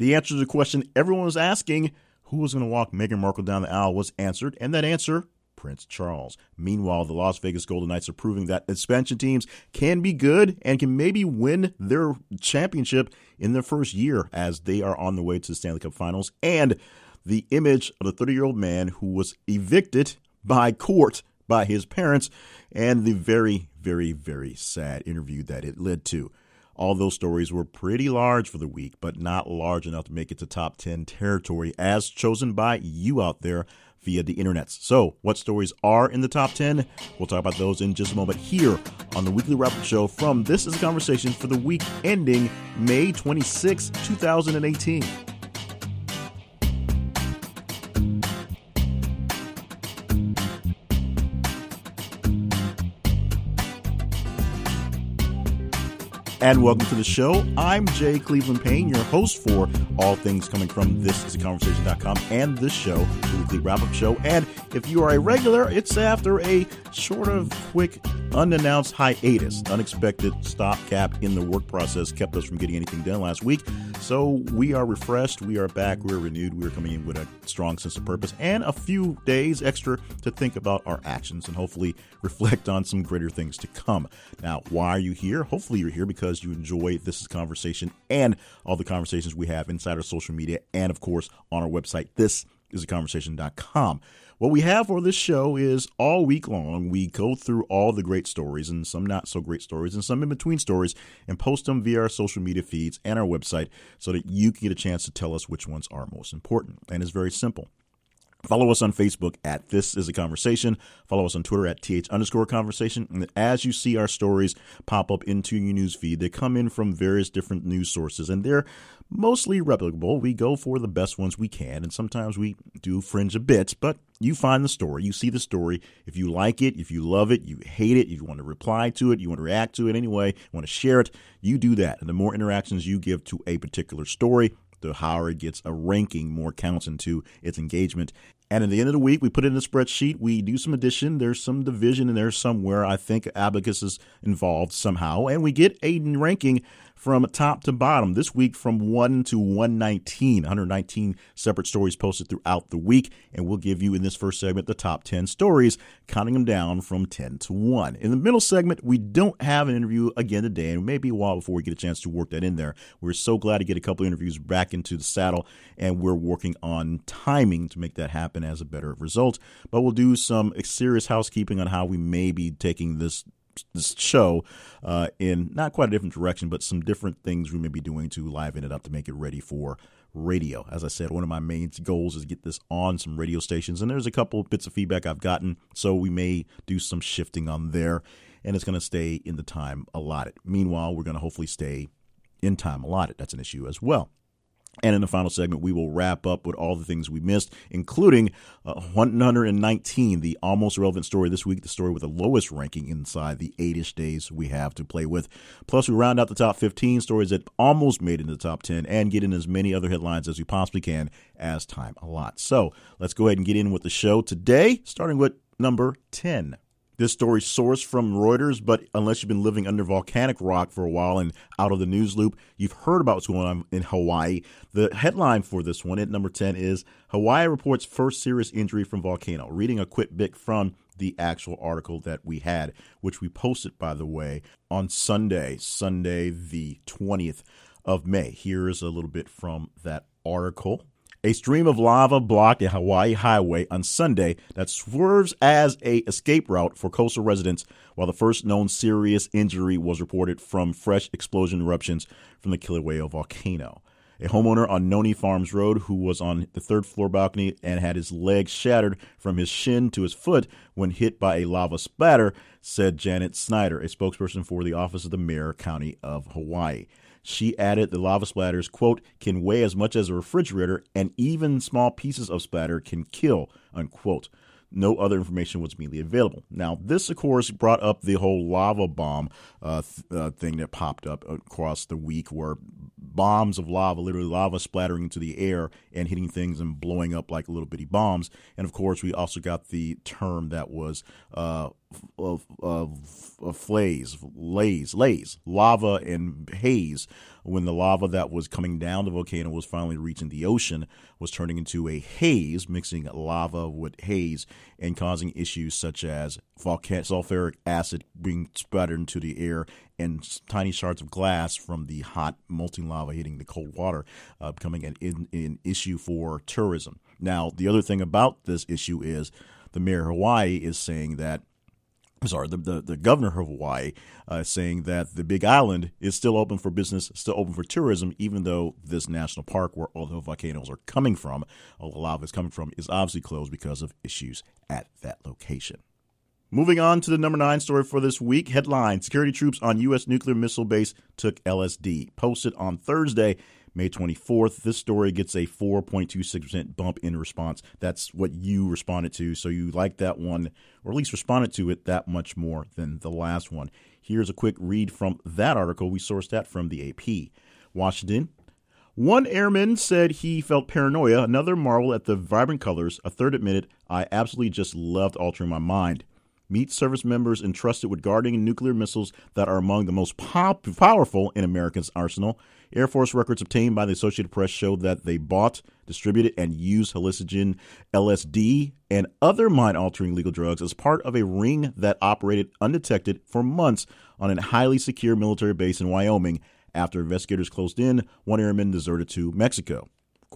The answer to the question everyone was asking, who was going to walk Meghan Markle down the aisle, was answered, and that answer Prince Charles. Meanwhile, the Las Vegas Golden Knights are proving that expansion teams can be good and can maybe win their championship in their first year as they are on the way to the Stanley Cup Finals. And the image of the 30 year old man who was evicted by court by his parents and the very, very, very sad interview that it led to. All those stories were pretty large for the week, but not large enough to make it to top 10 territory as chosen by you out there via the internet. So, what stories are in the top 10? We'll talk about those in just a moment here on the Weekly Wrap Show from This is a Conversation for the week ending May 26, 2018. And welcome to the show. I'm Jay Cleveland Payne, your host for all things coming from thisisaconversation.com and this show, the weekly wrap up show. And if you are a regular, it's after a sort of quick, unannounced hiatus. Unexpected stopgap in the work process kept us from getting anything done last week. So we are refreshed, we are back, we're renewed, we are coming in with a strong sense of purpose and a few days extra to think about our actions and hopefully reflect on some greater things to come. Now, why are you here? Hopefully, you're here because you enjoy this conversation and all the conversations we have inside our social media and, of course, on our website. This is a conversation.com. What we have for this show is all week long, we go through all the great stories and some not so great stories and some in between stories and post them via our social media feeds and our website so that you can get a chance to tell us which ones are most important. And it's very simple. Follow us on Facebook at This Is a Conversation. Follow us on Twitter at TH underscore conversation. And as you see our stories pop up into your news feed, they come in from various different news sources and they're mostly replicable. We go for the best ones we can, and sometimes we do fringe a bit, but you find the story, you see the story. If you like it, if you love it, you hate it, if you want to reply to it, you want to react to it anyway, you want to share it, you do that. And the more interactions you give to a particular story, the higher it gets a ranking, more counts into its engagement. And at the end of the week, we put it in a spreadsheet. We do some addition. There's some division in there somewhere. I think Abacus is involved somehow. And we get a ranking from top to bottom. This week from 1 to 119, 119 separate stories posted throughout the week. And we'll give you in this first segment the top 10 stories, counting them down from 10 to 1. In the middle segment, we don't have an interview again today, and maybe a while before we get a chance to work that in there. We're so glad to get a couple interviews back into the saddle, and we're working on timing to make that happen as a better result. But we'll do some serious housekeeping on how we may be taking this show uh, in not quite a different direction, but some different things we may be doing to liven it up to make it ready for radio. As I said, one of my main goals is get this on some radio stations, and there's a couple bits of feedback I've gotten, so we may do some shifting on there, and it's going to stay in the time allotted. Meanwhile, we're going to hopefully stay in time allotted. That's an issue as well. And in the final segment, we will wrap up with all the things we missed, including uh, 119, the almost relevant story this week, the story with the lowest ranking inside the eight-ish days we have to play with. Plus, we round out the top 15 stories that almost made it into the top 10 and get in as many other headlines as we possibly can as time allots. So let's go ahead and get in with the show today, starting with number 10. This story sourced from Reuters, but unless you've been living under volcanic rock for a while and out of the news loop, you've heard about what's going on in Hawaii. The headline for this one at number 10 is Hawaii reports first serious injury from volcano. Reading a quick bit from the actual article that we had, which we posted, by the way, on Sunday, Sunday the 20th of May. Here is a little bit from that article. A stream of lava blocked a Hawaii highway on Sunday that swerves as a escape route for coastal residents, while the first known serious injury was reported from fresh explosion eruptions from the Kilauea volcano. A homeowner on Noni Farms Road who was on the third floor balcony and had his leg shattered from his shin to his foot when hit by a lava spatter, said Janet Snyder, a spokesperson for the Office of the Mayor, County of Hawaii. She added the lava splatters, quote, can weigh as much as a refrigerator and even small pieces of splatter can kill, unquote. No other information was immediately available. Now, this, of course, brought up the whole lava bomb uh, th- uh, thing that popped up across the week where bombs of lava, literally lava splattering into the air and hitting things and blowing up like little bitty bombs. And of course, we also got the term that was uh, of, of, of flays, lays, lays, lava and haze when the lava that was coming down the volcano was finally reaching the ocean was turning into a haze, mixing lava with haze and causing issues such as volcanic sulfuric acid being spattered into the air and tiny shards of glass from the hot molten lava hitting the cold water, uh, becoming an, an issue for tourism. Now, the other thing about this issue is the mayor of Hawaii is saying that sorry, the, the, the, governor of Hawaii uh, saying that the Big Island is still open for business, still open for tourism, even though this national park, where all the volcanoes are coming from, all the lava is coming from, is obviously closed because of issues at that location. Moving on to the number nine story for this week. Headline Security troops on U.S. nuclear missile base took LSD. Posted on Thursday. May 24th. This story gets a 4.26% bump in response. That's what you responded to. So you like that one, or at least responded to it that much more than the last one. Here's a quick read from that article. We sourced that from the AP. Washington. One airman said he felt paranoia. Another marveled at the vibrant colors. A third admitted, I absolutely just loved altering my mind meet service members entrusted with guarding nuclear missiles that are among the most pop- powerful in America's arsenal. Air Force records obtained by the Associated Press show that they bought, distributed, and used hallucinogen LSD and other mind altering legal drugs as part of a ring that operated undetected for months on a highly secure military base in Wyoming. After investigators closed in, one airman deserted to Mexico.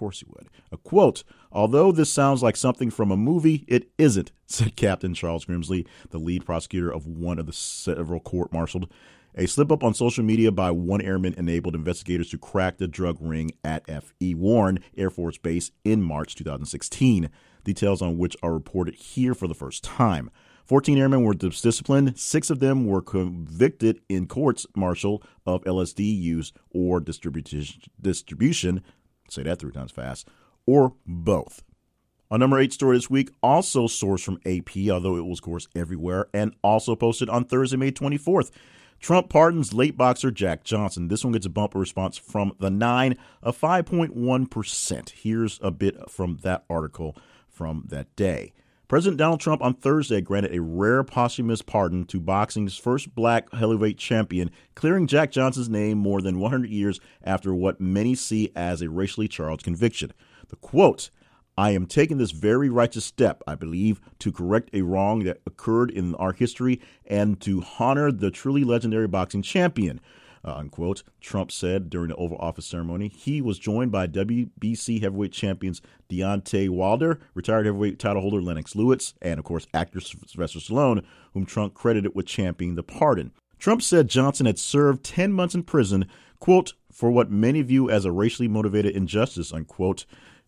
Course he would. A quote Although this sounds like something from a movie, it isn't, said Captain Charles Grimsley, the lead prosecutor of one of the several court martialed. A slip up on social media by one airman enabled investigators to crack the drug ring at F.E. Warren Air Force Base in March 2016, details on which are reported here for the first time. 14 airmen were disciplined. Six of them were convicted in courts martial of LSD use or distribution say that three times fast, or both. Our number eight story this week, also sourced from AP, although it was, of course, everywhere, and also posted on Thursday, May 24th. Trump pardons late boxer Jack Johnson. This one gets a bumper response from the nine, a 5.1%. Here's a bit from that article from that day. President Donald Trump on Thursday granted a rare posthumous pardon to boxing's first black heavyweight champion, clearing Jack Johnson's name more than 100 years after what many see as a racially charged conviction. The quote, I am taking this very righteous step, I believe, to correct a wrong that occurred in our history and to honor the truly legendary boxing champion uh, unquote. Trump said during the Oval Office ceremony. He was joined by WBC heavyweight champions Deontay Wilder, retired heavyweight title holder Lennox Lewis, and of course actor Sylvester Stallone, whom Trump credited with championing the pardon. Trump said Johnson had served 10 months in prison, quote, for what many view as a racially motivated injustice, unquote.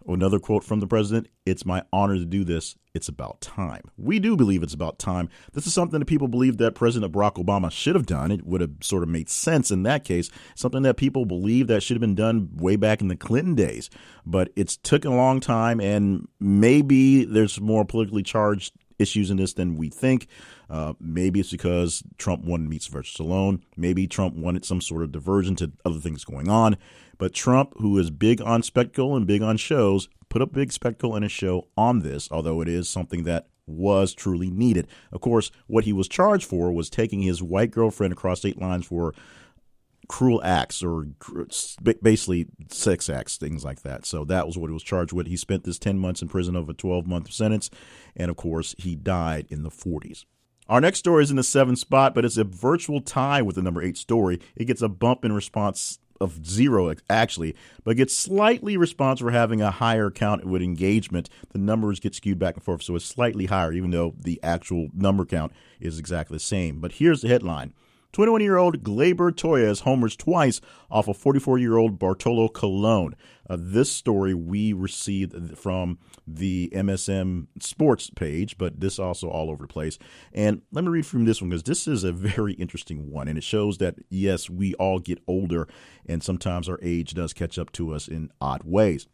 Another quote from the president It's my honor to do this. It's about time. We do believe it's about time. This is something that people believe that President Barack Obama should have done. It would have sort of made sense in that case. Something that people believe that should have been done way back in the Clinton days. But it's taken a long time, and maybe there's more politically charged issues in this than we think. Uh, maybe it's because Trump wanted to meet Sylvester Stallone. Maybe Trump wanted some sort of diversion to other things going on. But Trump, who is big on spectacle and big on shows, put a big spectacle and a show on this, although it is something that was truly needed. Of course, what he was charged for was taking his white girlfriend across state lines for cruel acts or basically sex acts, things like that. So that was what he was charged with. He spent this 10 months in prison of a 12 month sentence. And of course, he died in the 40s. Our next story is in the seventh spot, but it's a virtual tie with the number eight story. It gets a bump in response of zero actually, but gets slightly response for having a higher count with engagement. The numbers get skewed back and forth, so it's slightly higher, even though the actual number count is exactly the same. But here's the headline 21 year old Gleyber Torres homers twice off a 44 year old Bartolo Colon. Uh, this story we received from the MSN Sports page, but this also all over the place. And let me read from this one because this is a very interesting one. And it shows that, yes, we all get older, and sometimes our age does catch up to us in odd ways.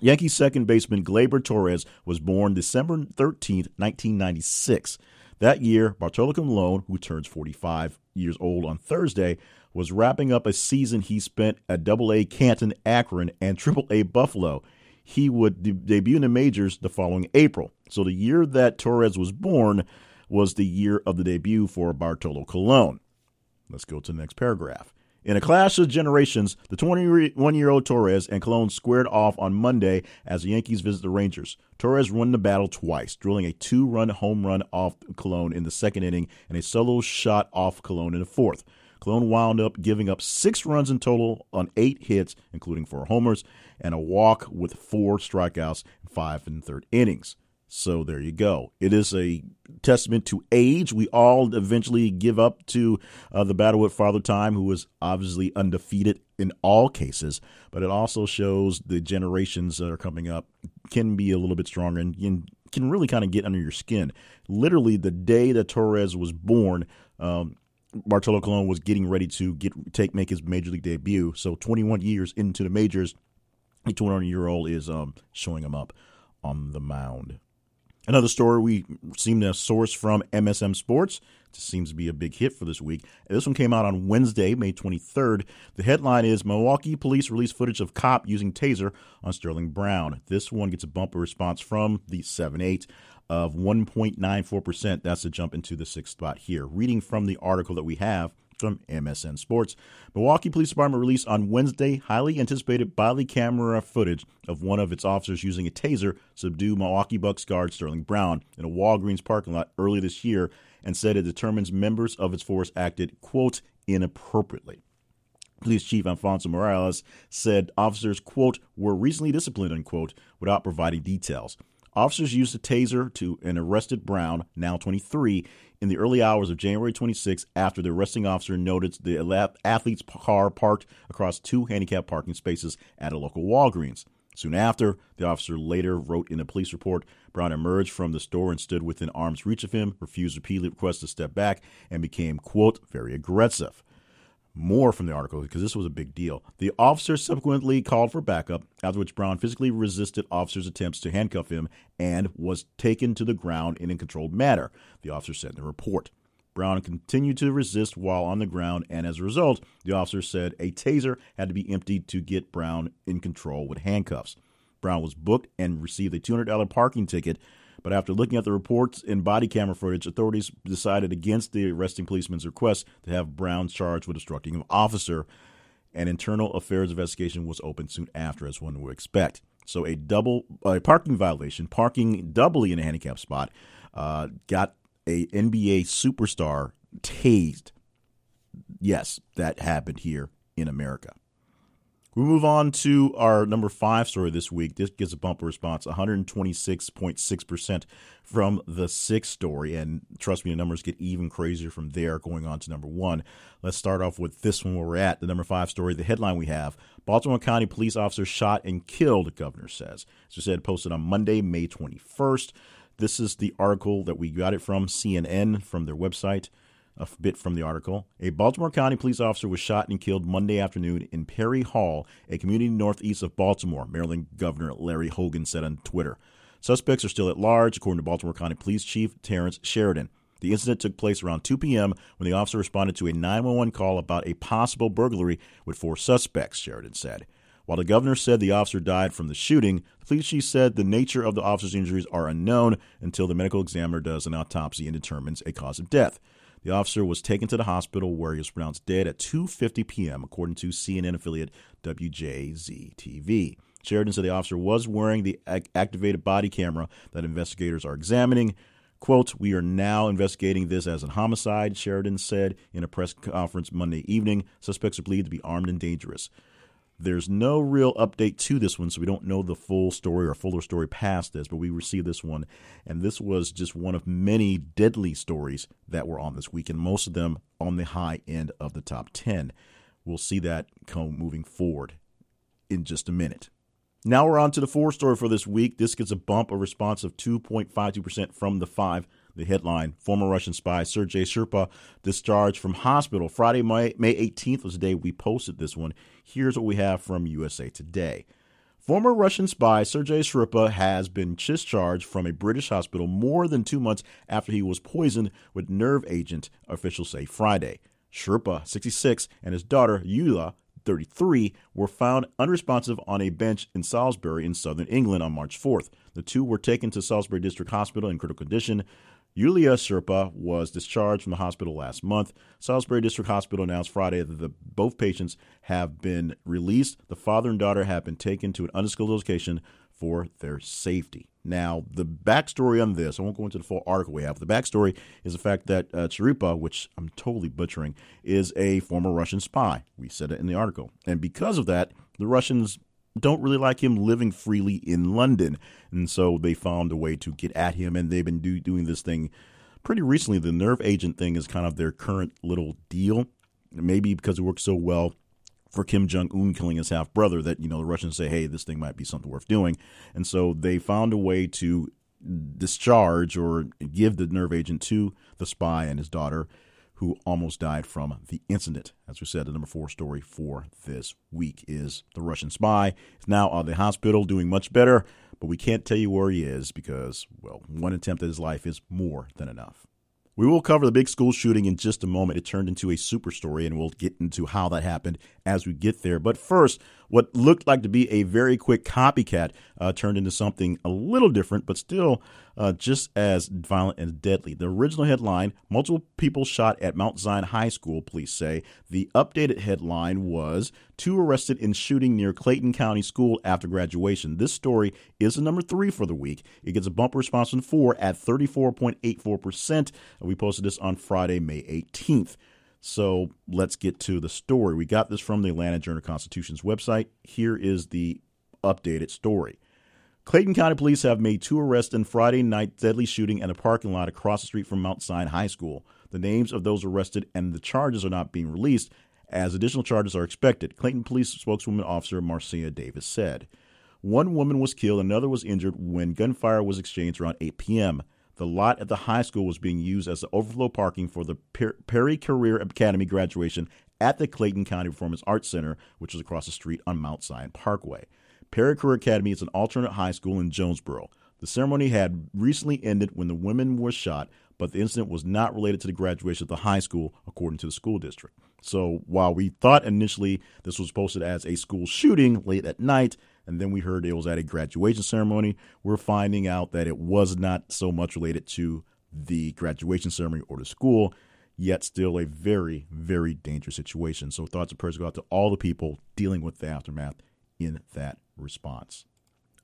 Yankee second baseman Gleyber Torres was born December 13th, 1996. That year, Bartolo Colon, who turns 45 years old on Thursday, was wrapping up a season he spent at Double A Canton, Akron, and Triple A Buffalo. He would de- debut in the majors the following April. So the year that Torres was born was the year of the debut for Bartolo Colon. Let's go to the next paragraph. In a clash of generations, the 21 year old Torres and Colon squared off on Monday as the Yankees visit the Rangers. Torres won the battle twice, drilling a two run home run off Colon in the second inning and a solo shot off Colon in the fourth. Colon wound up giving up six runs in total on eight hits, including four homers, and a walk with four strikeouts in five and third innings. So there you go. It is a testament to age. We all eventually give up to uh, the battle with Father Time, who was obviously undefeated in all cases, but it also shows the generations that are coming up can be a little bit stronger and can really kind of get under your skin. Literally, the day that Torres was born, um, Bartolo Colon was getting ready to get take make his major league debut. So 21 years into the majors, a 21 year old is um, showing him up on the mound. Another story we seem to source from MSN Sports. It seems to be a big hit for this week. This one came out on Wednesday, May 23rd. The headline is Milwaukee police release footage of cop using taser on Sterling Brown. This one gets a bumper response from the 7 8 of 1.94%. That's a jump into the sixth spot here. Reading from the article that we have from MSN Sports. Milwaukee Police Department released on Wednesday highly anticipated body camera footage of one of its officers using a taser to subdue Milwaukee Bucks guard Sterling Brown in a Walgreens parking lot early this year and said it determines members of its force acted, quote, inappropriately. Police Chief Alfonso Morales said officers, quote, were recently disciplined, unquote, without providing details. Officers used a taser to an arrested Brown, now 23, in the early hours of January 26 after the arresting officer noticed the athlete's car parked across two handicapped parking spaces at a local Walgreens. Soon after, the officer later wrote in a police report Brown emerged from the store and stood within arm's reach of him, refused repeatedly requests to step back, and became, quote, very aggressive more from the article because this was a big deal. The officer subsequently called for backup, after which Brown physically resisted officers' attempts to handcuff him and was taken to the ground in a controlled manner, the officer said in the report. Brown continued to resist while on the ground, and as a result, the officer said a taser had to be emptied to get Brown in control with handcuffs. Brown was booked and received a $200 parking ticket but after looking at the reports and body camera footage, authorities decided against the arresting policeman's request to have Brown charged with obstructing an officer. An internal affairs investigation was opened soon after, as one would expect. So a double a parking violation, parking doubly in a handicap spot, uh, got a NBA superstar tased. Yes, that happened here in America. We move on to our number five story this week. This gets a bumper response 126.6% from the sixth story. And trust me, the numbers get even crazier from there going on to number one. Let's start off with this one where we're at. The number five story, the headline we have Baltimore County police officer shot and killed, governor says. As I said, posted on Monday, May 21st. This is the article that we got it from CNN from their website a bit from the article. A Baltimore County police officer was shot and killed Monday afternoon in Perry Hall, a community northeast of Baltimore, Maryland Governor Larry Hogan said on Twitter. Suspects are still at large, according to Baltimore County Police Chief Terrence Sheridan. The incident took place around 2 p.m. when the officer responded to a 911 call about a possible burglary with four suspects, Sheridan said. While the governor said the officer died from the shooting, the police chief said the nature of the officer's injuries are unknown until the medical examiner does an autopsy and determines a cause of death. The officer was taken to the hospital where he was pronounced dead at 2:50 p.m., according to CNN affiliate WJZ-TV. Sheridan said the officer was wearing the activated body camera that investigators are examining. Quote, We are now investigating this as a homicide, Sheridan said in a press conference Monday evening. Suspects are believed to be armed and dangerous. There's no real update to this one, so we don't know the full story or fuller story past this, but we received this one, and this was just one of many deadly stories that were on this week, and most of them on the high end of the top 10. We'll see that come moving forward in just a minute. Now we're on to the four story for this week. This gets a bump, a response of 2.52% from the five. The headline Former Russian spy Sergei Sherpa discharged from hospital. Friday, May, May 18th was the day we posted this one. Here's what we have from USA Today. Former Russian spy Sergei Sherpa has been discharged from a British hospital more than two months after he was poisoned with nerve agent, officials say Friday. Sherpa, 66, and his daughter, Yulia, 33, were found unresponsive on a bench in Salisbury in southern England on March 4th. The two were taken to Salisbury District Hospital in critical condition. Yulia Serpa was discharged from the hospital last month. Salisbury District Hospital announced Friday that the, both patients have been released. The father and daughter have been taken to an undisclosed location for their safety. Now, the backstory on this, I won't go into the full article we have. The backstory is the fact that uh, which I'm totally butchering, is a former Russian spy. We said it in the article. And because of that, the Russians don't really like him living freely in London. And so they found a way to get at him, and they've been do, doing this thing pretty recently. The nerve agent thing is kind of their current little deal. Maybe because it works so well for Kim Jong Un killing his half brother that you know the Russians say, hey, this thing might be something worth doing, and so they found a way to discharge or give the nerve agent to the spy and his daughter, who almost died from the incident. As we said, the number four story for this week is the Russian spy is now of the hospital, doing much better, but we can't tell you where he is because, well, one attempt at his life is more than enough. We will cover the big school shooting in just a moment. It turned into a super story, and we'll get into how that happened as we get there. But first, what looked like to be a very quick copycat uh, turned into something a little different, but still uh, just as violent and deadly. The original headline multiple people shot at Mount Zion High School, police say. The updated headline was Two arrested in shooting near Clayton County School after graduation. This story is the number three for the week. It gets a bumper response from four at 34.84%. We posted this on Friday, May 18th. So let's get to the story. We got this from the Atlanta Journal Constitution's website. Here is the updated story. Clayton County Police have made two arrests in Friday night deadly shooting in a parking lot across the street from Mount Sinai High School. The names of those arrested and the charges are not being released, as additional charges are expected, Clayton Police spokeswoman officer Marcia Davis said. One woman was killed, another was injured when gunfire was exchanged around 8 p.m. The lot at the high school was being used as the overflow parking for the Perry Career Academy graduation at the Clayton County Performance Arts Center, which is across the street on Mount Zion Parkway. Perry Career Academy is an alternate high school in Jonesboro. The ceremony had recently ended when the women were shot, but the incident was not related to the graduation of the high school, according to the school district. So while we thought initially this was posted as a school shooting late at night, and then we heard it was at a graduation ceremony, we're finding out that it was not so much related to the graduation ceremony or the school, yet still a very, very dangerous situation. So thoughts and prayers go out to all the people dealing with the aftermath in that response.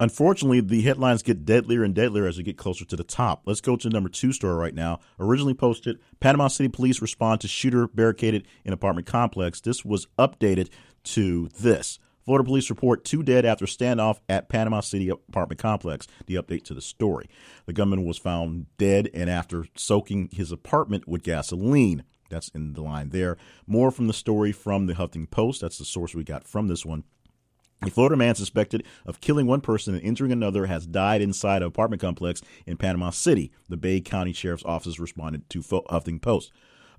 Unfortunately, the headlines get deadlier and deadlier as we get closer to the top. Let's go to number two story right now. Originally posted, Panama City police respond to shooter barricaded in apartment complex. This was updated to this. Florida police report two dead after standoff at Panama City apartment complex. The update to the story. The gunman was found dead and after soaking his apartment with gasoline. That's in the line there. More from the story from the Huffington Post. That's the source we got from this one. A Florida man suspected of killing one person and injuring another has died inside an apartment complex in Panama City. The Bay County Sheriff's Office responded to Huffington Post.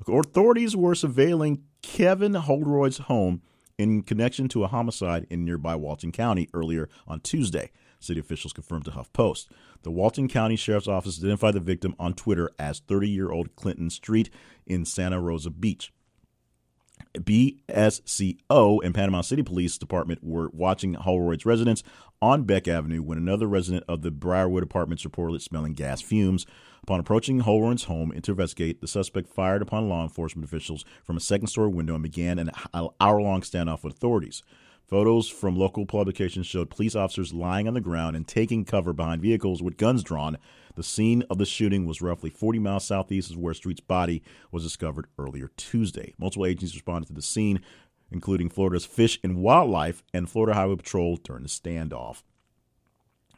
Authorities were surveilling Kevin Holroyd's home in connection to a homicide in nearby Walton County earlier on Tuesday. City officials confirmed to HuffPost. The Walton County Sheriff's Office identified the victim on Twitter as 30 year old Clinton Street in Santa Rosa Beach. BSCO and Panama City Police Department were watching Holroyd's residence on Beck Avenue when another resident of the Briarwood Apartments reported smelling gas fumes. Upon approaching Holroyd's home to investigate, the suspect fired upon law enforcement officials from a second story window and began an hour long standoff with authorities. Photos from local publications showed police officers lying on the ground and taking cover behind vehicles with guns drawn. The scene of the shooting was roughly 40 miles southeast of where Street's body was discovered earlier Tuesday. Multiple agencies responded to the scene, including Florida's Fish and Wildlife and Florida Highway Patrol during the standoff.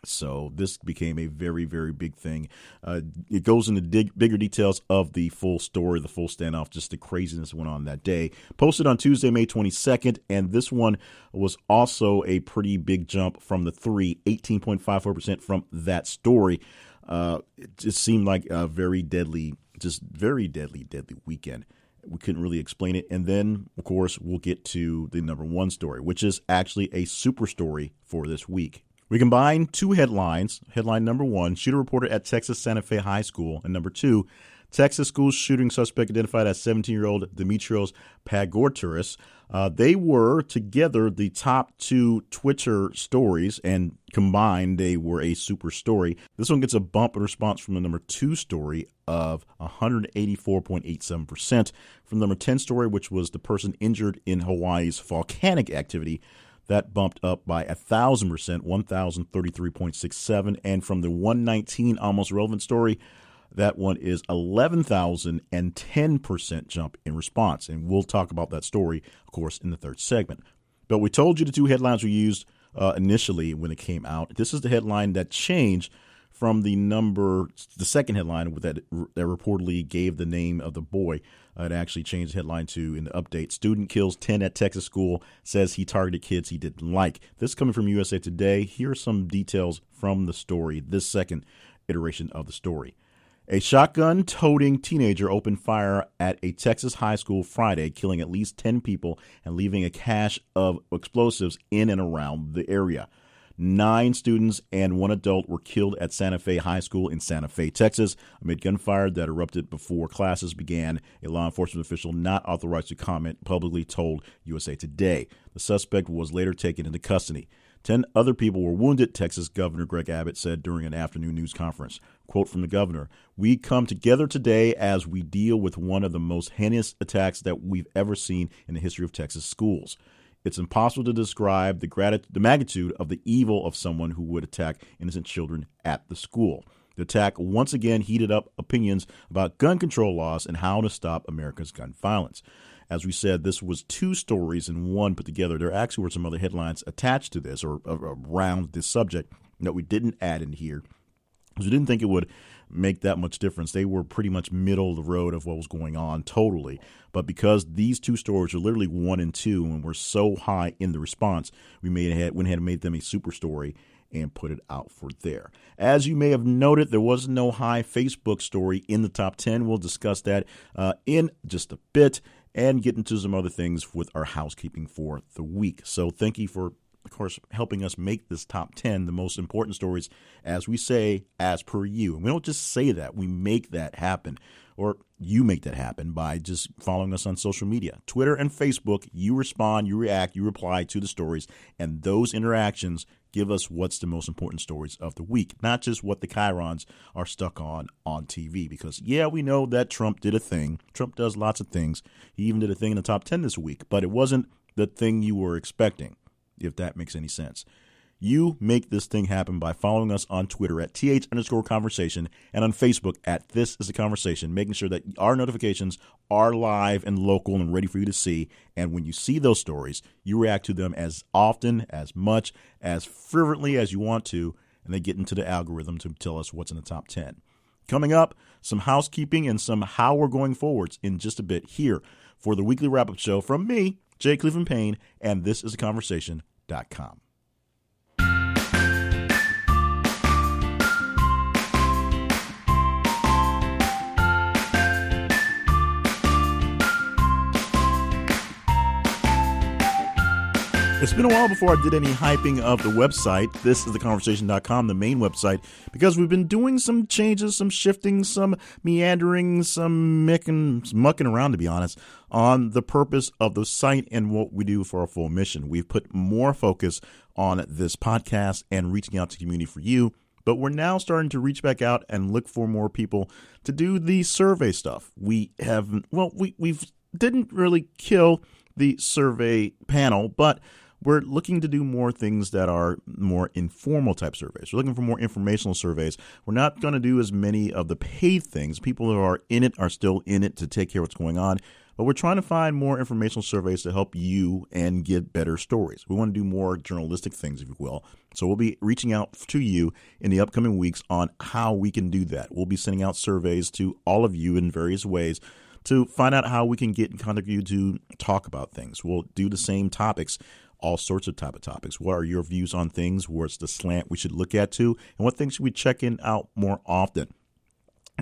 So this became a very, very big thing. Uh, it goes into dig- bigger details of the full story, the full standoff, just the craziness that went on that day. Posted on Tuesday, May 22nd, and this one was also a pretty big jump from the three, 18.54% from that story. Uh, it just seemed like a very deadly, just very deadly, deadly weekend. We couldn't really explain it. And then, of course, we'll get to the number one story, which is actually a super story for this week. We combine two headlines. Headline number one shooter reported at Texas Santa Fe High School, and number two, Texas school shooting suspect identified as 17 year old Dimitrios Pagourtzis. Uh, they were together the top two Twitter stories, and combined, they were a super story. This one gets a bump in response from the number two story of 184.87%. From the number 10 story, which was the person injured in Hawaii's volcanic activity, that bumped up by a thousand percent, 1,033.67. And from the 119 almost relevant story, that one is 11,010% jump in response. And we'll talk about that story, of course, in the third segment. But we told you the two headlines we used uh, initially when it came out. This is the headline that changed from the number, the second headline that, that reportedly gave the name of the boy. Uh, it actually changed the headline to in the update Student kills 10 at Texas school, says he targeted kids he didn't like. This coming from USA Today. Here are some details from the story, this second iteration of the story. A shotgun toting teenager opened fire at a Texas high school Friday, killing at least 10 people and leaving a cache of explosives in and around the area. Nine students and one adult were killed at Santa Fe High School in Santa Fe, Texas, amid gunfire that erupted before classes began. A law enforcement official not authorized to comment publicly told USA Today. The suspect was later taken into custody. Ten other people were wounded, Texas Governor Greg Abbott said during an afternoon news conference. Quote from the governor We come together today as we deal with one of the most heinous attacks that we've ever seen in the history of Texas schools. It's impossible to describe the, grat- the magnitude of the evil of someone who would attack innocent children at the school. The attack once again heated up opinions about gun control laws and how to stop America's gun violence. As we said, this was two stories in one put together. There actually were some other headlines attached to this or, around this subject that we didn't add in here because we didn't think it would make that much difference. They were pretty much middle of the road of what was going on totally. But because these two stories are literally one and two and were so high in the response, we made ahead, went ahead and made them a super story and put it out for there. As you may have noted, there was no high Facebook story in the top 10. We'll discuss that uh, in just a bit and get into some other things with our housekeeping for the week. So thank you for of course, helping us make this top 10 the most important stories, as we say, as per you. And we don't just say that, we make that happen, or you make that happen by just following us on social media Twitter and Facebook. You respond, you react, you reply to the stories, and those interactions give us what's the most important stories of the week, not just what the Chyrons are stuck on on TV. Because, yeah, we know that Trump did a thing. Trump does lots of things. He even did a thing in the top 10 this week, but it wasn't the thing you were expecting, if that makes any sense. You make this thing happen by following us on Twitter at th underscore conversation and on Facebook at this is a conversation, making sure that our notifications are live and local and ready for you to see. And when you see those stories, you react to them as often, as much, as fervently as you want to, and they get into the algorithm to tell us what's in the top 10. Coming up, some housekeeping and some how we're going forwards in just a bit here for the weekly wrap up show from me, Jay Cleveland Payne, and this is a conversation.com. It's been a while before I did any hyping of the website. This is theconversation.com, the main website, because we've been doing some changes, some shifting, some meandering, some mucking, mucking around, to be honest, on the purpose of the site and what we do for our full mission. We've put more focus on this podcast and reaching out to community for you. But we're now starting to reach back out and look for more people to do the survey stuff. We have, well, we, we've didn't really kill the survey panel, but we're looking to do more things that are more informal type surveys. We're looking for more informational surveys. We're not going to do as many of the paid things. People who are in it are still in it to take care of what's going on. But we're trying to find more informational surveys to help you and get better stories. We want to do more journalistic things, if you will. So we'll be reaching out to you in the upcoming weeks on how we can do that. We'll be sending out surveys to all of you in various ways to find out how we can get in contact with you to talk about things. We'll do the same topics all sorts of type of topics. What are your views on things? What's the slant we should look at too? And what things should we check in out more often?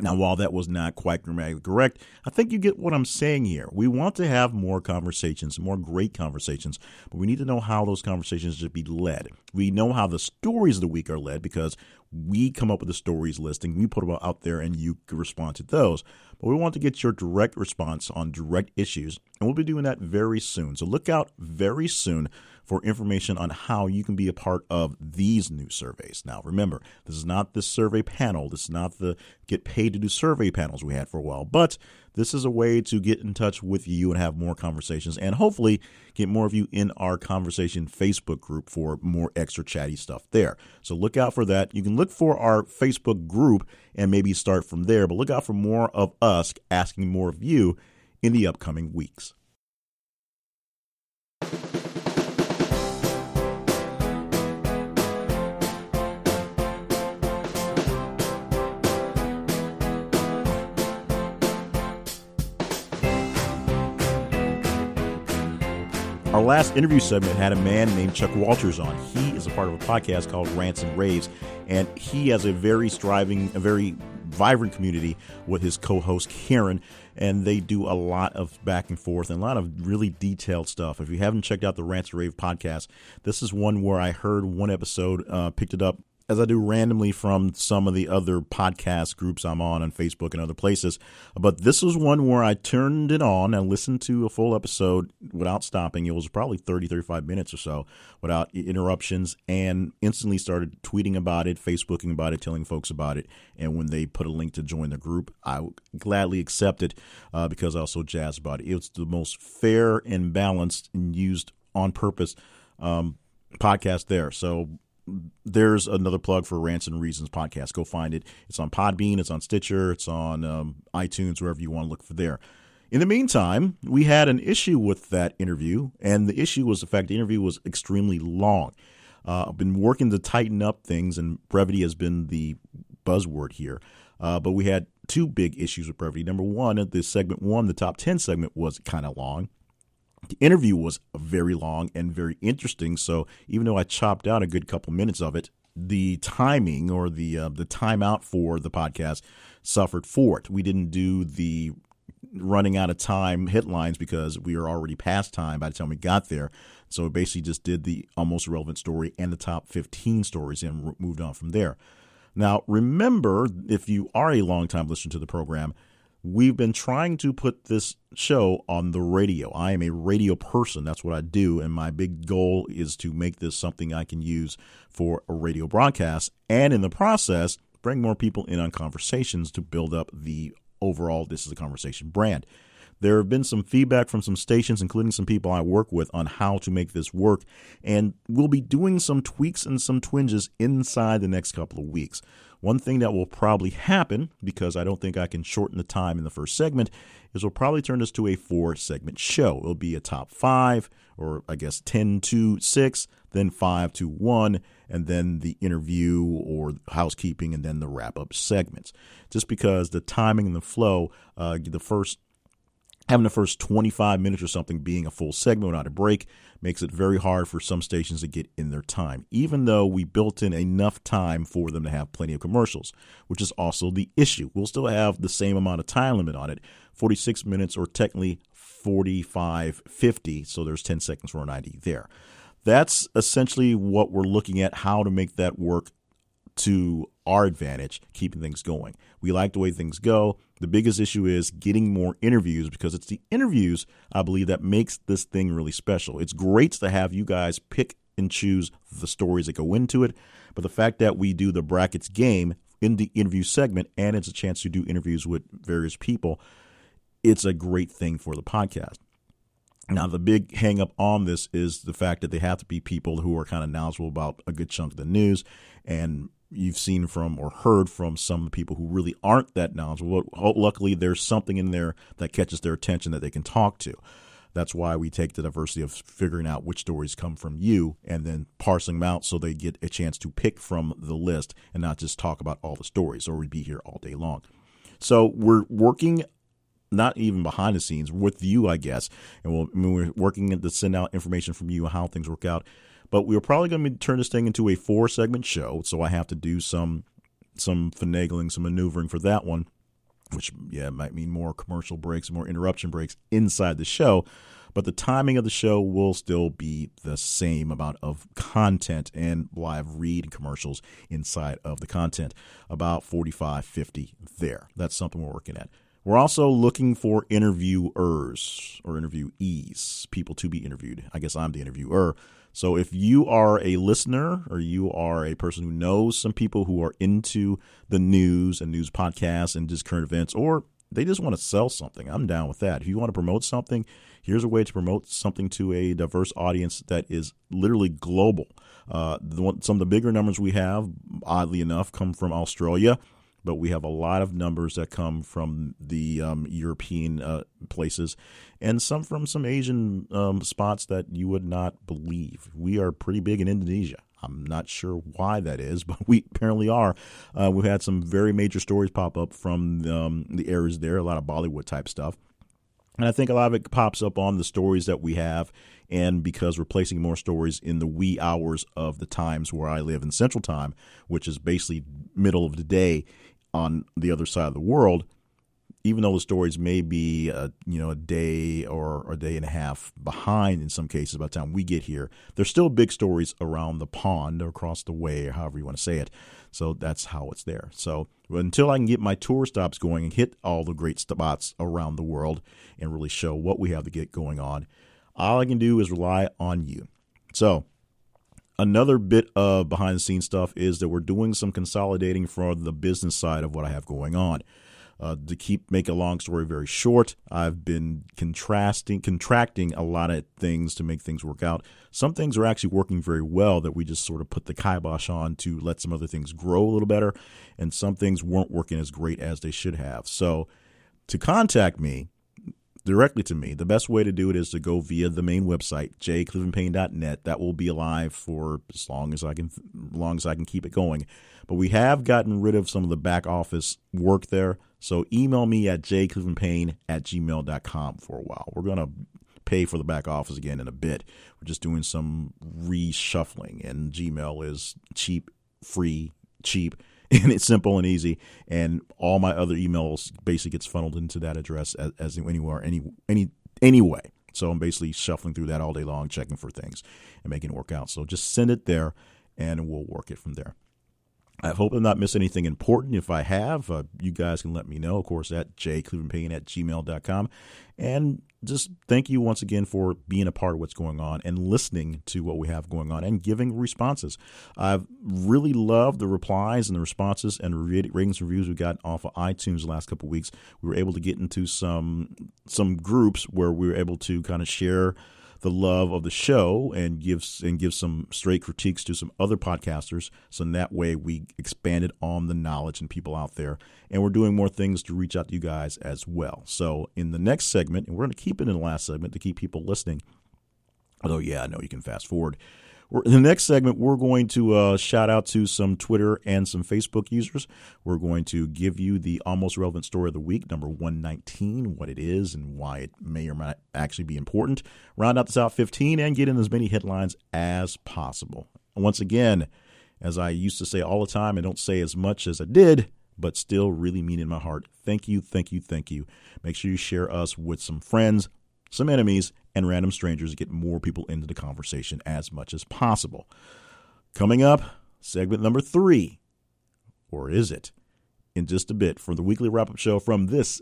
Now, while that was not quite grammatically correct, I think you get what I'm saying here. We want to have more conversations, more great conversations, but we need to know how those conversations should be led. We know how the stories of the week are led because we come up with the stories listing, we put them out there, and you respond to those. But we want to get your direct response on direct issues, and we'll be doing that very soon. So look out very soon for information on how you can be a part of these new surveys. Now, remember, this is not the survey panel. This is not the get paid to do survey panels we had for a while, but this is a way to get in touch with you and have more conversations and hopefully get more of you in our conversation Facebook group for more extra chatty stuff there. So look out for that. You can look for our Facebook group and maybe start from there, but look out for more of us asking more of you in the upcoming weeks. Our last interview segment had a man named Chuck Walters on. He is a part of a podcast called Rants and Raves, and he has a very striving, a very vibrant community with his co-host Karen, and they do a lot of back and forth and a lot of really detailed stuff. If you haven't checked out the Rants and Rave podcast, this is one where I heard one episode, uh, picked it up as I do randomly from some of the other podcast groups I'm on on Facebook and other places. But this was one where I turned it on and listened to a full episode without stopping. It was probably 30, 35 minutes or so without interruptions and instantly started tweeting about it, Facebooking about it, telling folks about it. And when they put a link to join the group, I gladly accepted uh, because I was so jazzed about it. It's the most fair and balanced and used on purpose um, podcast there. So there's another plug for Rants and Reasons podcast. Go find it. It's on Podbean, it's on Stitcher, it's on um, iTunes, wherever you want to look for there. In the meantime, we had an issue with that interview, and the issue was the fact the interview was extremely long. Uh, I've been working to tighten up things, and brevity has been the buzzword here. Uh, but we had two big issues with brevity. Number one, the segment one, the top 10 segment, was kind of long. The interview was very long and very interesting. So even though I chopped out a good couple minutes of it, the timing or the uh, the timeout for the podcast suffered for it. We didn't do the running out of time headlines because we were already past time by the time we got there. So we basically just did the almost relevant story and the top 15 stories and moved on from there. Now, remember, if you are a longtime listener to the program, we've been trying to put this show on the radio. I am a radio person. That's what I do. And my big goal is to make this something I can use for a radio broadcast. And in the process, bring more people in on conversations to build up the overall This is a Conversation brand. There have been some feedback from some stations, including some people I work with, on how to make this work. And we'll be doing some tweaks and some twinges inside the next couple of weeks. One thing that will probably happen, because I don't think I can shorten the time in the first segment, is we'll probably turn this to a four segment show. It'll be a top five, or I guess 10 to 6, then 5 to 1, and then the interview or housekeeping, and then the wrap up segments. Just because the timing and the flow, uh, the first having the first 25 minutes or something being a full segment without a break makes it very hard for some stations to get in their time, even though we built in enough time for them to have plenty of commercials, which is also the issue. We'll still have the same amount of time limit on it 46 minutes or technically 45 50, so there's 10 seconds for an ID there. That's essentially what we're looking at how to make that work to our advantage, keeping things going. We like the way things go. The biggest issue is getting more interviews because it's the interviews, I believe, that makes this thing really special. It's great to have you guys pick and choose the stories that go into it, but the fact that we do the brackets game in the interview segment and it's a chance to do interviews with various people, it's a great thing for the podcast. Now, the big hangup on this is the fact that they have to be people who are kind of knowledgeable about a good chunk of the news and you've seen from or heard from some people who really aren't that knowledgeable. But luckily, there's something in there that catches their attention that they can talk to. That's why we take the diversity of figuring out which stories come from you and then parsing them out so they get a chance to pick from the list and not just talk about all the stories, or we'd be here all day long. So we're working not even behind the scenes with you, I guess, and we'll, I mean, we're working to send out information from you how things work out but we are probably going to turn this thing into a four segment show, so I have to do some some finagling, some maneuvering for that one, which yeah might mean more commercial breaks, more interruption breaks inside the show. but the timing of the show will still be the same amount of content and live read commercials inside of the content, about 45, 50 there. That's something we're working at. We're also looking for interviewers or interviewees, people to be interviewed. I guess I'm the interviewer. So if you are a listener or you are a person who knows some people who are into the news and news podcasts and just current events, or they just want to sell something, I'm down with that. If you want to promote something, here's a way to promote something to a diverse audience that is literally global. Uh, the, some of the bigger numbers we have, oddly enough, come from Australia but we have a lot of numbers that come from the um, European uh, places and some from some Asian um, spots that you would not believe. We are pretty big in Indonesia. I'm not sure why that is, but we apparently are. Uh, we've had some very major stories pop up from um, the areas there, a lot of Bollywood type stuff. And I think a lot of it pops up on the stories that we have, and because we're placing more stories in the wee hours of the times where I live in Central Time, which is basically middle of the day, on the other side of the world, even though the stories may be a, you know a day or a day and a half behind in some cases by the time we get here, there's still big stories around the pond or across the way, or however you want to say it. So that's how it's there. So until I can get my tour stops going and hit all the great spots around the world and really show what we have to get going on, all I can do is rely on you. So Another bit of behind the scenes stuff is that we're doing some consolidating for the business side of what I have going on. Uh, to keep make a long story very short, I've been contrasting, contracting a lot of things to make things work out. Some things are actually working very well that we just sort of put the kibosh on to let some other things grow a little better, and some things weren't working as great as they should have. So, to contact me, directly to me. The best way to do it is to go via the main website, jclevelandpayne.net. That will be alive for as long as I can, as long as I can keep it going. But we have gotten rid of some of the back office work there. So email me at jclevelandpayne at gmail.com for a while. We're going to pay for the back office again in a bit. We're just doing some reshuffling, and Gmail is cheap, free, cheap and it's simple and easy. And all my other emails basically gets funneled into that address as, as anywhere, any any anyway. So I'm basically shuffling through that all day long, checking for things and making it work out. So just send it there, and we'll work it from there. I hope I'm not missed anything important. If I have, uh, you guys can let me know, of course, at jclevelandpayne at gmail.com. And just thank you once again for being a part of what's going on and listening to what we have going on and giving responses. I've really loved the replies and the responses and ratings and reviews we got off of iTunes the last couple of weeks. We were able to get into some some groups where we were able to kind of share – the love of the show and gives and give some straight critiques to some other podcasters. So in that way, we expanded on the knowledge and people out there, and we're doing more things to reach out to you guys as well. So in the next segment, and we're going to keep it in the last segment to keep people listening. Although, yeah, I know you can fast forward. In the next segment, we're going to uh, shout out to some Twitter and some Facebook users. We're going to give you the almost relevant story of the week, number 119, what it is and why it may or might actually be important. Round out the top 15 and get in as many headlines as possible. Once again, as I used to say all the time, I don't say as much as I did, but still really mean in my heart. Thank you, thank you, thank you. Make sure you share us with some friends, some enemies, and random strangers get more people into the conversation as much as possible. Coming up, segment number three, or is it? In just a bit from the weekly wrap up show from this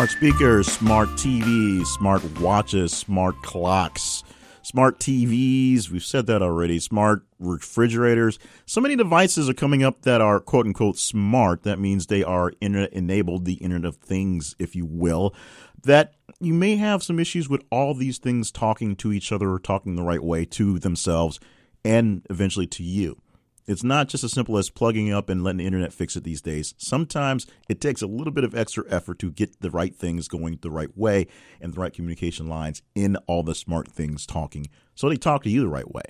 smart speakers, smart TVs, smart watches, smart clocks, smart TVs. We've said that already. Smart refrigerators. So many devices are coming up that are quote unquote smart. That means they are internet enabled, the Internet of Things, if you will. That you may have some issues with all these things talking to each other talking the right way to themselves and eventually to you. It's not just as simple as plugging up and letting the internet fix it these days. Sometimes it takes a little bit of extra effort to get the right things going the right way and the right communication lines in all the smart things talking so they talk to you the right way.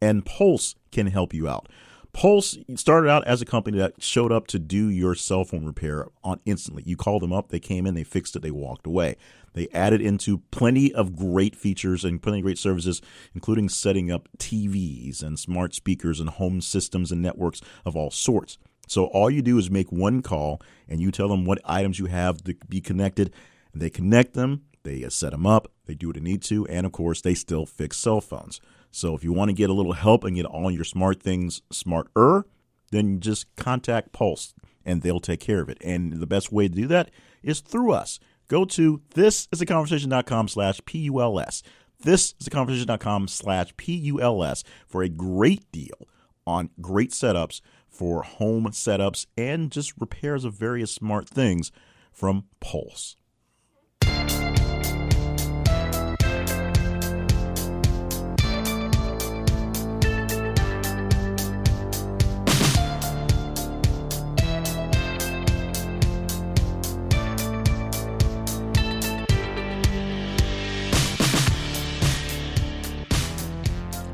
And Puls can help you out. Puls started out as a company that showed up to do your cell phone repair on instantly. You called them up, they came in, they fixed it, they walked away. They added into plenty of great features and plenty of great services, including setting up TVs and smart speakers and home systems and networks of all sorts. So all you do is make one call and you tell them what items you have to be connected. They connect them, they set them up, they do what they need to, and of course, they still fix cell phones. So if you want to get a little help and get all your smart things smarter, then just contact Puls and they'll take care of it. And the best way to do that is through us. Go to thisisaconversation.com slash P-U-L-S. Thisisaconversation.com slash P-U-L-S for a great deal on great setups for home setups and just repairs of various smart things from Puls.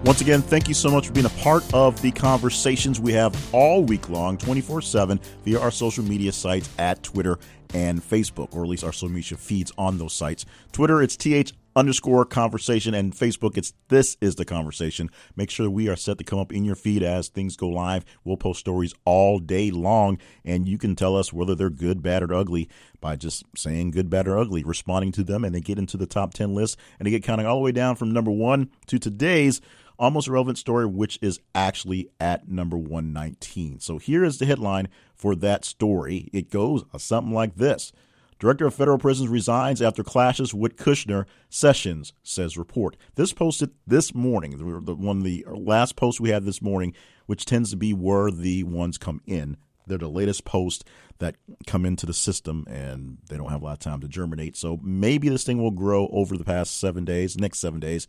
Once again, thank you so much for being a part of the conversations we have all week long, 24 7, via our social media sites at Twitter and Facebook, or at least our social media feeds on those sites. Twitter, it's TH underscore conversation, and Facebook, it's This is the Conversation. Make sure we are set to come up in your feed as things go live. We'll post stories all day long, and you can tell us whether they're good, bad, or ugly by just saying good, bad, or ugly, responding to them, and they get into the top 10 list, and they get counting all the way down from number one to today's almost relevant story, which is actually at number 119. So here is the headline for that story. It goes something like this. Director of Federal Prisons resigns after clashes with Kushner. Sessions says report. This posted this morning, the one the last post we had this morning, which tends to be where the ones come in. They're the latest post that come into the system, and they don't have a lot of time to germinate. So maybe this thing will grow over the past seven days, next seven days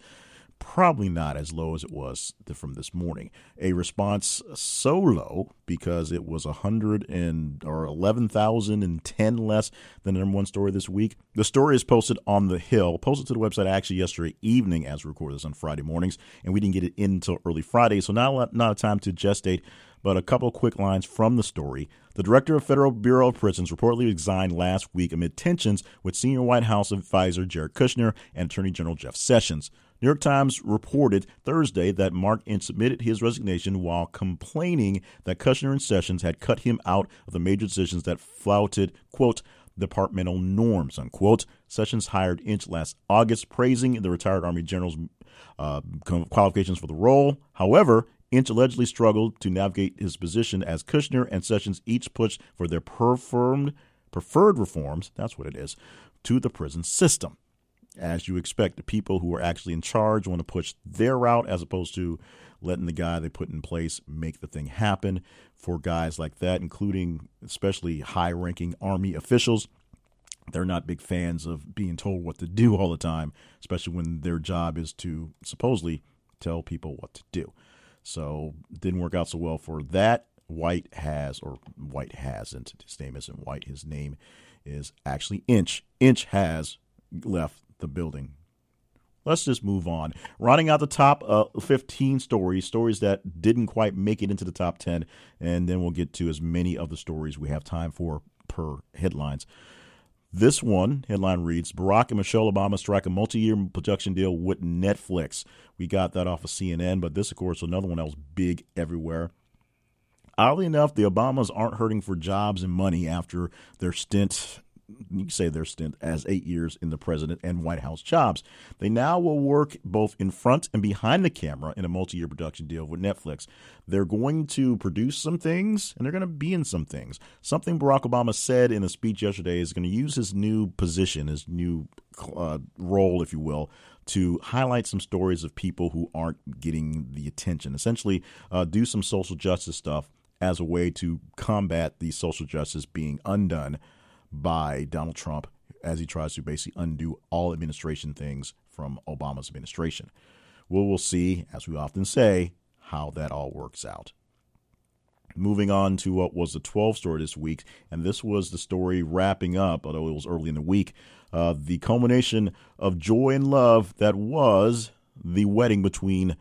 probably not as low as it was from this morning. A response so low because it was a hundred and or eleven thousand and ten less than the number one story this week. The story is posted on the Hill, posted to the website actually yesterday evening as we record this on Friday mornings, and we didn't get it in until early Friday, so not a lot, not a time to gestate. But a couple quick lines from the story. The director of Federal Bureau of Prisons reportedly resigned last week amid tensions with senior White House advisor Jared Kushner and Attorney General Jeff Sessions. New York Times reported Thursday that Mark Inch submitted his resignation while complaining that Kushner and Sessions had cut him out of the major decisions that flouted, quote, departmental norms, unquote. Sessions hired Inch last August, praising the retired Army general's uh, qualifications for the role. However, Inch allegedly struggled to navigate his position as Kushner and Sessions each pushed for their preferred reforms, that's what it is, to the prison system as you expect. The people who are actually in charge want to push their route as opposed to letting the guy they put in place make the thing happen. For guys like that, including especially high ranking Army officials, they're not big fans of being told what to do all the time, especially when their job is to supposedly tell people what to do. So didn't work out so well for that. White has, or White hasn't. His name isn't White. His name is actually Inch. Inch has left the building. Let's just move on. Running out the top uh, 15 stories, stories that didn't quite make it into the top 10, and then we'll get to as many of the stories we have time for per headlines. This one headline reads Barack and Michelle Obama strike a multi year production deal with Netflix. We got that off of CNN, but this, of course, another one that was big everywhere. Oddly enough, the Obamas aren't hurting for jobs and money after their stint you say their stint as eight years in the president and White House jobs. They now will work both in front and behind the camera in a multi year production deal with Netflix. They're going to produce some things and they're going to be in some things. Something Barack Obama said in a speech yesterday is going to use his new position, his new uh, role, if you will, to highlight some stories of people who aren't getting the attention. Essentially, uh, do some social justice stuff as a way to combat the social justice being undone by Donald Trump as he tries to basically undo all administration things from Obama's administration. Well, we'll see, as we often say, how that all works out. Moving on to what was the 12 story this week, and this was the story wrapping up, although it was early in the week, uh, the culmination of joy and love that was the wedding between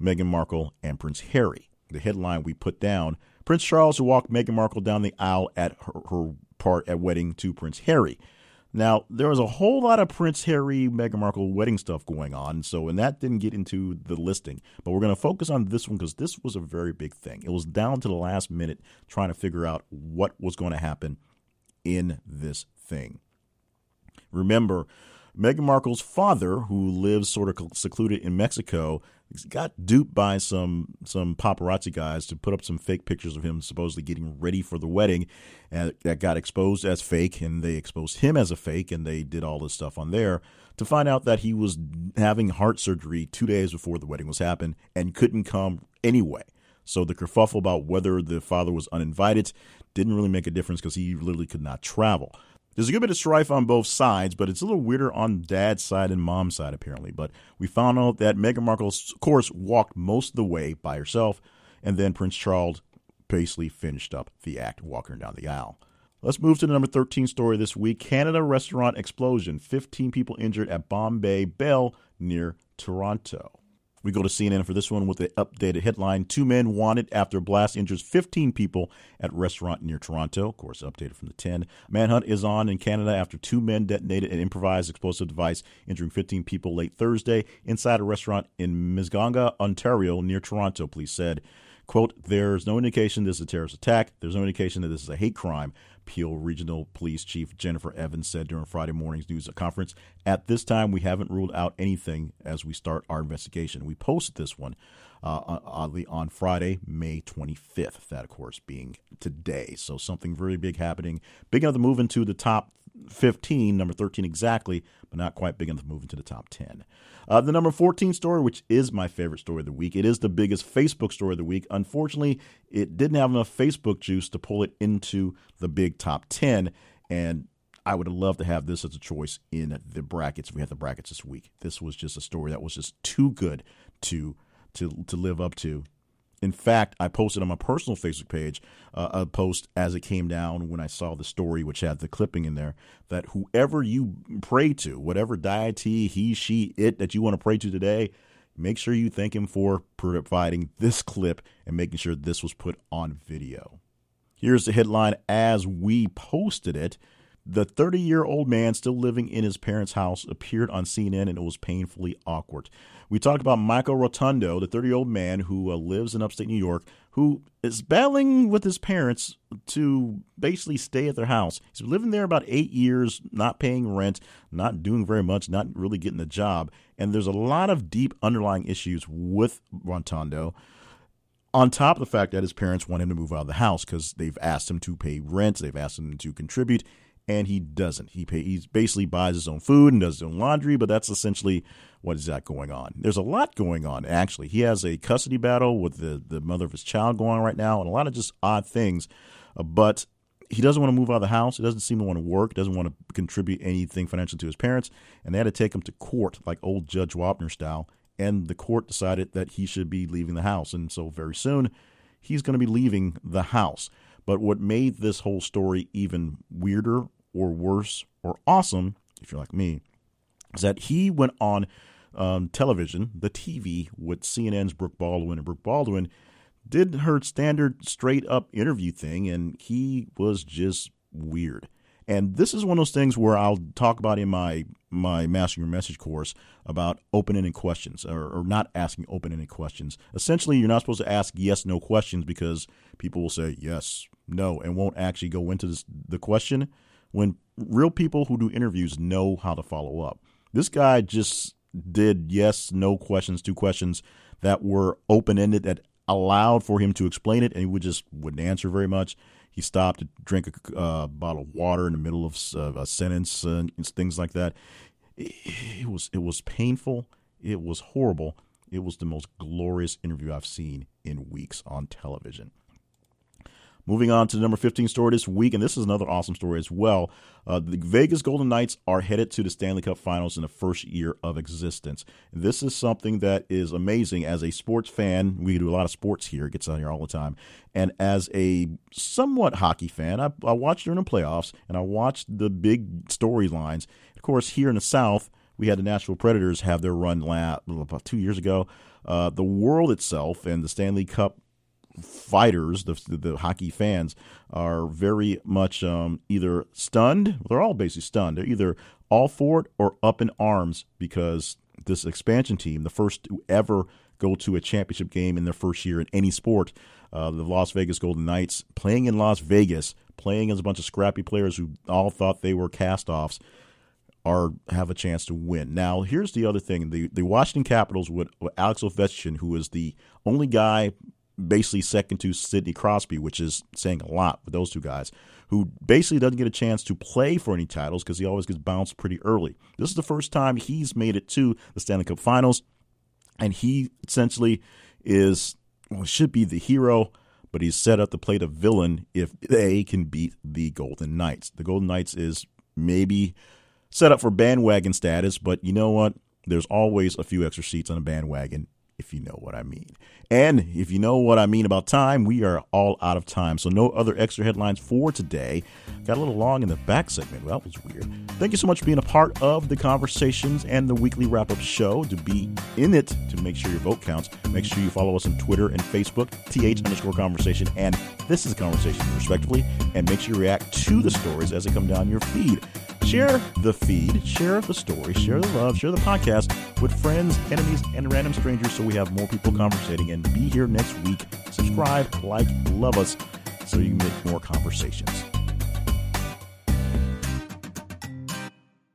Meghan Markle and Prince Harry. the headline we put down Prince Charles walked Meghan Markle down the aisle at her, her part at wedding to Prince Harry. Now, there was a whole lot of Prince Harry, Meghan Markle wedding stuff going on, so, and that didn't get into the listing. But we're going to focus on this one because this was a very big thing. It was down to the last minute trying to figure out what was going to happen in this thing. Remember, Meghan Markle's father, who lives sort of secluded in Mexico, got duped by some some paparazzi guys to put up some fake pictures of him supposedly getting ready for the wedding, and that got exposed as fake, and they exposed him as a fake, and they did all this stuff on there to find out that he was having heart surgery two days before the wedding was happening and couldn't come anyway. So the kerfuffle about whether the father was uninvited didn't really make a difference because he literally could not travel. There's a good bit of strife on both sides, but it's a little weirder on dad's side and mom's side, apparently. But we found out that Meghan Markle, of course, walked most of the way by herself, and then Prince Charles basically finished up the act, walking down the aisle. Let's move to the number 13 story this week Canada restaurant explosion. 15 people injured at Bombay Bhel near Toronto. We go to CNN for this one with the updated headline Two men wanted after blast injures 15 people at restaurant near Toronto. Of course, updated from the 10. Manhunt is on in Canada after two men detonated an improvised explosive device, injuring 15 people late Thursday inside a restaurant in Mississauga, Ontario, near Toronto, police said. Quote, there's no indication this is a terrorist attack. There's no indication that this is a hate crime. Peel Regional Police Chief Jennifer Evans said during Friday morning's news conference. At this time, we haven't ruled out anything as we start our investigation. We posted this one uh, oddly on Friday, May 25th. That, of course, being today. So something very big happening. Big enough to move into the top 15, number 13 exactly, but not quite big enough to move into the top 10. Uh, the number 14 story, which is my favorite story of the week, it is the biggest Facebook story of the week. Unfortunately, it didn't have enough Facebook juice to pull it into the big top 10. And I would have loved to have this as a choice in the brackets. We had the brackets this week. This was just a story that was just too good to to to live up to. In fact, I posted on my personal Facebook page uh, a post as it came down when I saw the story, which had the clipping in there, that whoever you pray to, whatever deity, he, she, it that you want to pray to today, make sure you thank him for providing this clip and making sure this was put on video. Here's the headline as we posted it. The 30 year old man still living in his parents' house appeared on CNN and it was painfully awkward. We talked about Michael Rotondo, the 30 year old man who uh, lives in upstate New York, who is battling with his parents to basically stay at their house. He's been living there about eight years, not paying rent, not doing very much, not really getting a job. And there's a lot of deep underlying issues with Rotondo on top of the fact that his parents want him to move out of the house because they've asked him to pay rent, they've asked him to contribute, and he doesn't. He pay, he basically buys his own food and does his own laundry, but that's essentially what is that going on. There's a lot going on actually. He has a custody battle with the the mother of his child going on right now, and a lot of just odd things. Uh, but he doesn't want to move out of the house. He doesn't seem to want to work. Doesn't want to contribute anything financially to his parents, and they had to take him to court like old Judge Wapner style. And the court decided that he should be leaving the house, and so very soon he's going to be leaving the house. But what made this whole story even weirder or worse or awesome, if you're like me, is that he went on um, television, the TV, with CNN's Brooke Baldwin, and Brooke Baldwin did her standard straight up interview thing, and he was just weird. And this is one of those things where I'll talk about in my my mastering your message course about open-ended questions or, or not asking open-ended questions. Essentially, you're not supposed to ask yes no questions because people will say yes no and won't actually go into this, the question when real people who do interviews know how to follow up. This guy just did yes no questions, two questions that were open-ended that allowed for him to explain it and he would just wouldn't answer very much he stopped to drink a uh, bottle of water in the middle of uh, a sentence and things like that. It, it was it was painful. It was horrible. It was the most glorious interview I've seen in weeks on television. Moving on to the number 15 story this week, and this is another awesome story as well. Uh, the Vegas Golden Knights are headed to the Stanley Cup Finals in the first year of existence. This is something that is amazing. As a sports fan, we do a lot of sports here. It gets on here all the time. And as a somewhat hockey fan, I, I watch during the playoffs, and I watched the big storylines. Of course, here in the South, we had the Nashville Predators have their run last, about two years ago. Uh, the world itself and the Stanley Cup fighters, the, the hockey fans, are very much um, either stunned. They're all basically stunned. They're either all for it or up in arms because this expansion team, the first to ever go to a championship game in their first year in any sport, uh, the Las Vegas Golden Knights, playing in Las Vegas, playing as a bunch of scrappy players who all thought they were cast-offs, are have a chance to win. Now, here's the other thing: the the Washington Capitals with Alex Ovechkin, who is the only guy basically second to Sidney Crosby, which is saying a lot with those two guys, who basically doesn't get a chance to play for any titles because he always gets bounced pretty early. This is the first time he's made it to the Stanley Cup Finals, and he essentially is well, should be the hero, but he's set up to play the villain if they can beat the Golden Knights. The Golden Knights is maybe set up for bandwagon status, but you know what? There's always a few extra seats on a bandwagon if you know what I mean. And if you know what I mean about time, we are all out of time. So no other extra headlines for today. Got a little long in the back segment. Well, that was weird. Thank you so much for being a part of the conversations and the weekly wrap up show. To be in it, to make sure your vote counts, make sure you follow us on Twitter and Facebook, th underscore conversation, and this is a conversation, respectively. And make sure you react to the stories as they come down your feed. Share the feed, share the story, share the love, share the podcast with friends, enemies, and random strangers so we have more people conversating. And be here next week. Subscribe, like, love us so you can make more conversations.